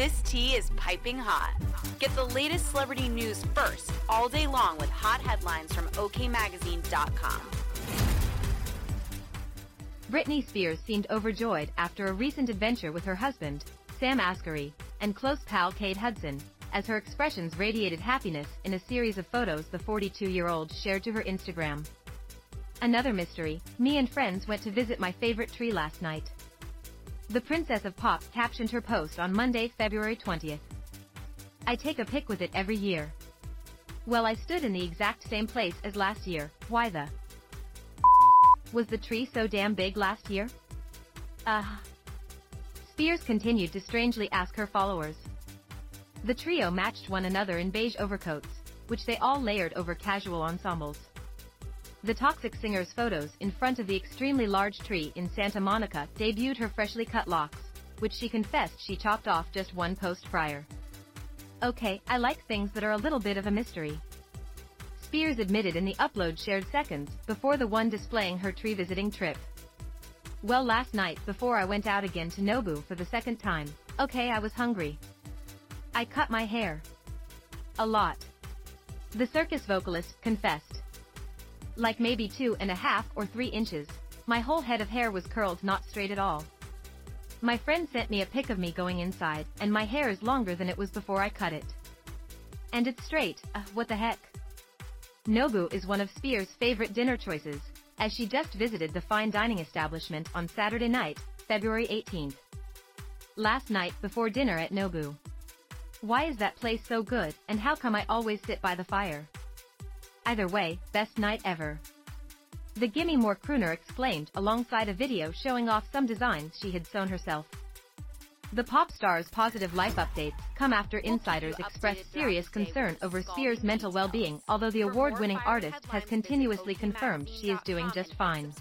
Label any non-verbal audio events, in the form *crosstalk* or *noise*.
This tea is piping hot. Get the latest celebrity news first all day long with hot headlines from OKMagazine.com. Britney Spears seemed overjoyed after a recent adventure with her husband, Sam Asghari, and close pal Cade Hudson, as her expressions radiated happiness in a series of photos the 42-year-old shared to her Instagram. Another mystery, me and friends went to visit my favorite tree last night. The Princess of Pop captioned her post on Monday, February 20th. I take a pic with it every year. Well I stood in the exact same place as last year, why the *laughs* was the tree so damn big last year? Uh. Spears continued to strangely ask her followers. The trio matched one another in beige overcoats, which they all layered over casual ensembles. The Toxic Singer's photos in front of the extremely large tree in Santa Monica debuted her freshly cut locks, which she confessed she chopped off just one post prior. Okay, I like things that are a little bit of a mystery. Spears admitted in the upload shared seconds before the one displaying her tree visiting trip. Well last night before I went out again to Nobu for the second time, okay I was hungry. I cut my hair. A lot. The circus vocalist confessed like maybe two and a half or three inches. My whole head of hair was curled not straight at all. My friend sent me a pic of me going inside, and my hair is longer than it was before I cut it. And it's straight, uh, what the heck? Nobu is one of Spears' favorite dinner choices, as she just visited the fine dining establishment on Saturday night, February 18th. Last night before dinner at Nobu. Why is that place so good, and how come I always sit by the fire? Either way, best night ever. The Gimme More crooner exclaimed alongside a video showing off some designs she had sewn herself. The pop star's positive life updates come after insiders expressed serious concern over Spears' mental well-being although the award-winning artist has continuously confirmed she is doing just fine.